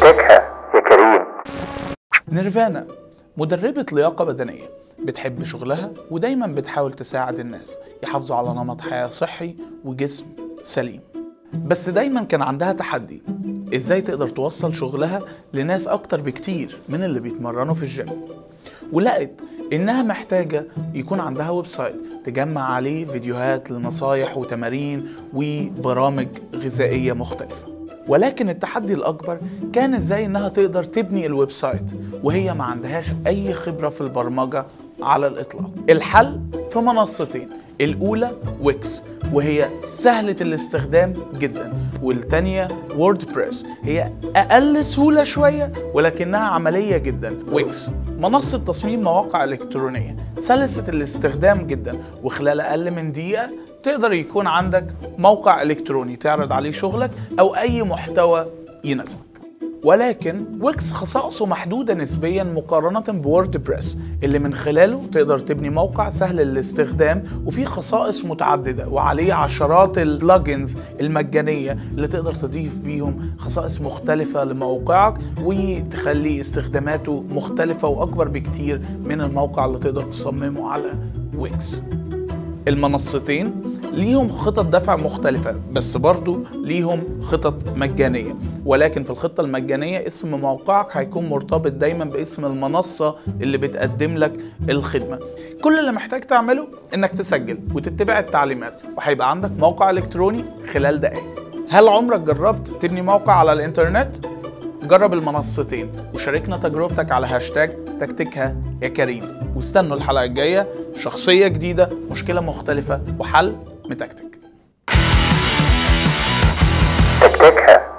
تكتكها يا كريم. نيرفانا مدربة لياقة بدنية بتحب شغلها ودايما بتحاول تساعد الناس يحافظوا على نمط حياة صحي وجسم سليم. بس دايما كان عندها تحدي إزاي تقدر توصل شغلها لناس أكتر بكتير من اللي بيتمرنوا في الجيم؟ ولقت إنها محتاجة يكون عندها website تجمع عليه فيديوهات لنصايح وتمارين وبرامج غذائية مختلفة. ولكن التحدي الأكبر كان إزاي إنها تقدر تبني ال website وهي ما عندهاش أي خبرة في البرمجة على الإطلاق. الحل في منصتين الأولى Wix وهي سهلة الاستخدام جدا والتانية WordPress. هي أقل سهولة شوية ولكنها عملية جدا. Wix منصة تصميم مواقع إلكترونية سلسة الاستخدام جدا وخلال أقل من دقيقة تقدر يكون عندك موقع إلكتروني تعرض عليه شغلك أو أي محتوى يناسبك. ولكن Wix خصائصه محدودة نسبيا مقارنة ب WordPress اللي من خلاله تقدر تبني موقع سهل الاستخدام وفيه خصائص متعددة وعليه عشرات ال plugins المجانية اللي تقدر تضيف بيهم خصائص مختلفة لموقعك وتخلي استخداماته مختلفة وأكبر بكتير من الموقع اللي تقدر تصممه على Wix. المنصتين ليهم خطط دفع مختلفة بس برضو ليهم خطط مجانية. ولكن في الخطة المجانية اسم موقعك هيكون مرتبط دايما باسم المنصة اللي بتقدم لك الخدمة. كل اللي محتاج تعمله إنك تسجل وتتبع التعليمات وهيبقى عندك موقع إلكتروني خلال دقائق هل عمرك جربت تبني موقع على الإنترنت؟ جرب المنصتين وشاركنا تجربتك على هاشتاج تكتكها يا كريم. واستنوا الحلقة الجاية شخصية جديدة مشكلة مختلفة وحل متكتك تكتكها